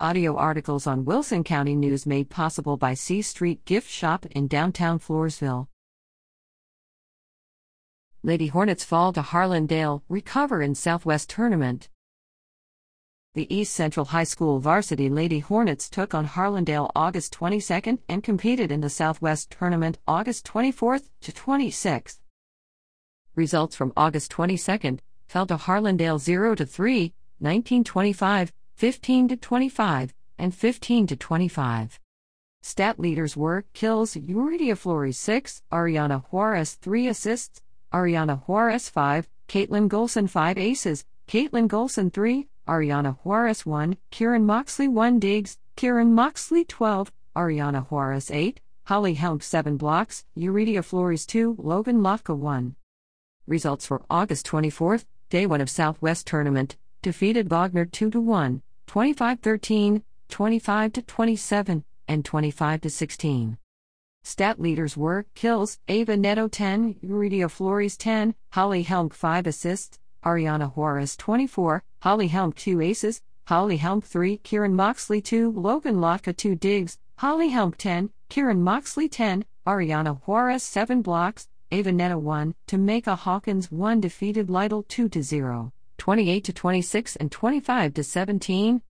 Audio articles on Wilson County News made possible by C Street Gift Shop in downtown Floresville. Lady Hornets fall to Harlandale, recover in Southwest Tournament. The East Central High School varsity Lady Hornets took on Harlandale August 22nd and competed in the Southwest Tournament August 24th to 26th. Results from August 22nd fell to Harlandale 0 to 3, 1925. 15 to 25, and 15 to 25. Stat leaders were kills Yuridia Flores 6, Arianna Juarez 3 assists, Arianna Juarez 5, Caitlyn Golson 5 aces, Caitlyn Golson 3, Arianna Juarez 1, Kieryn Moxley 1 digs, Kieryn Moxley 12, Arianna Juarez 8, Hollie Helmke 7 blocks, Yuridia Flores 2, Logan Latka 1. Results for August 24th, day 1 of Southwest Tournament defeated Wagner 2 to 1, 25 13, 25 to 27, and 25 to 16. Stat leaders were kills Ava Neto 10, Yuridia Flores 10, Hollie Helmke 5 assists, Arianna Juarez 24, Hollie Helmke 2 aces, Hollie Helmke 3, Kieryn Moxley 2, Logan Latka 2 digs, Hollie Helmke 10, Kieryn Moxley 10, Arianna Juarez 7 blocks, Ava Neto 1, Tameka Hawkins 1 defeated Lytle 2 to 0. 28 to 26 and 25 to 17.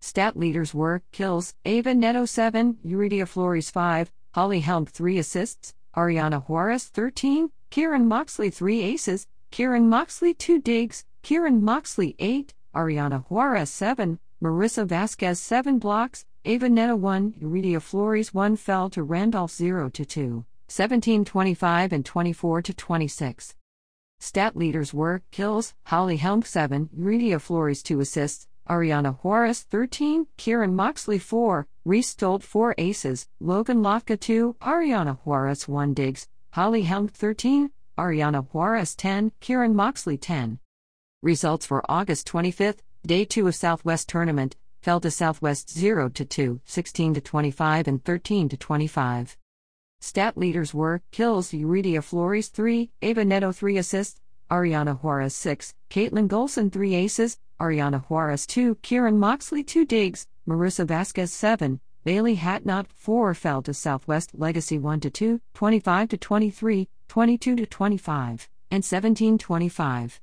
Stat leaders were kills Ava Neto 7, Yuridia Flores 5, Hollie Helmke 3 assists, Arianna Juarez 13, Kieryn Moxley 3 aces, Kieryn Moxley 2 digs, Kieryn Moxley 8, Arianna Juarez 7, Marissa Vasquez 7 blocks, Ava Neto 1, Yuridia Flores 1 fell to Randolph 0 to 2, 17 25 and 24 to 26. Stat leaders were kills, Hollie Helmke 7, Yuridia Flores 2 assists, Arianna Juarez 13, Kieryn Moxley 4, Reese Stolt 4 aces, Logan Latka 2, Arianna Juarez 1 digs, Hollie Helmke 13, Arianna Juarez 10, Kieryn Moxley 10. Results for August 25th, day 2 of Southwest Tournament, fell to Southwest 0 to 2, 16 to 25 and 13 to 25. Stat leaders were kills Yuridia Flores 3, Ava Neto 3 assists, Arianna Juarez 6, Caitlyn Golson 3 aces, Arianna Juarez 2, Kieryn Moxley 2 digs, Marissa Vasquez 7, Bailey Hatnot 4 fell to Southwest Legacy 1 to 2, 25 to 23, 22 to 25, and 17 25.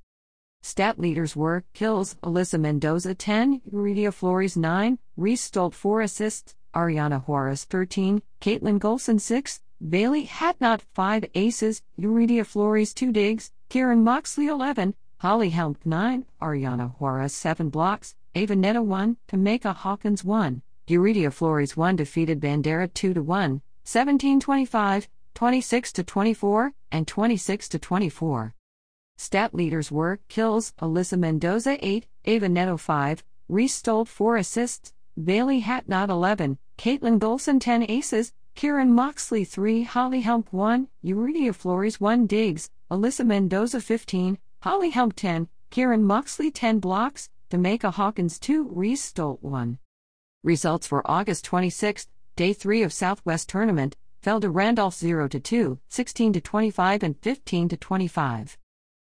Stat leaders were kills Alyssa Mendoza 10, Yuridia Flores 9, Reese Stolt 4 assists, Arianna Juarez 13, Caitlyn Golson 6, Bailey Hatnot 5 aces, Yuridia Flores 2 digs, Kieryn Moxley 11, Hollie Helmke 9, Arianna Juarez 7 blocks, Ava Neto 1, Tameka Hawkins 1, Yuridia Flores 1 defeated Bandera 2 to 1, 17 25, 26 to 24, and 26 to 24. Stat leaders were kills Alyssa Mendoza 8, Ava Neto 5, Reese Stolt 4 assists, Bailey Hatnot 11, Caitlyn Golson 10 aces, Kieryn Moxley 3, Hollie Helmke 1, Yuridia Flores 1 digs, Alyssa Mendoza 15, Hollie Helmke 10, Kieryn Moxley 10 blocks, Tameka Hawkins 2, Reese Stolt 1. Results for August 26, day 3 of Southwest Tournament, fell to Randolph 0 to 2, 16 to 25 and 15 to 25.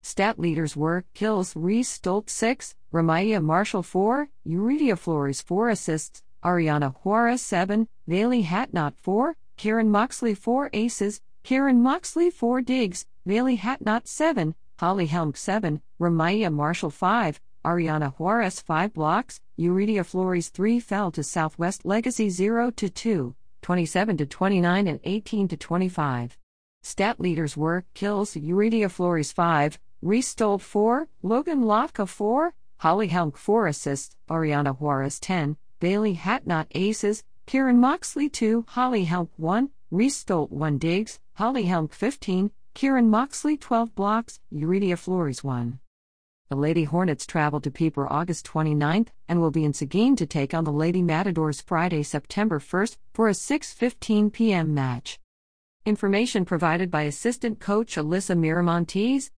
Stat leaders were kills Reese Stolt 6, Ramaya Marshall 4, Yuridia Flores 4 assists, Arianna Juarez 7, Bailey Hatnot 4, Kieryn Moxley 4 aces, Kieryn Moxley 4 digs, Bailey Hatnot 7, Hollie Helmke 7, Ramaya Marshall 5, Arianna Juarez 5 blocks, Yuridia Flores 3 fell to Southwest Legacy 0 to 2, 27 to 29 and 18 to 25. Stat leaders were kills Yuridia Flores 5, Reese Stolt 4, Logan Latka 4, Hollie Helmke 4 assists, Arianna Juarez 10, Bailey Hatnot aces, Kieryn Moxley 2, Hollie Helmke 1, Reese Stolt 1 digs, Hollie Helmke 15, Kieryn Moxley 12 blocks, Yuridia Flores 1. The Lady Hornets travel to Pieper August 29th and will be in Seguin to take on the Lady Matadors Friday, September 1st for a 6:15 p.m. match. Information provided by assistant coach Alyssa Miramontes,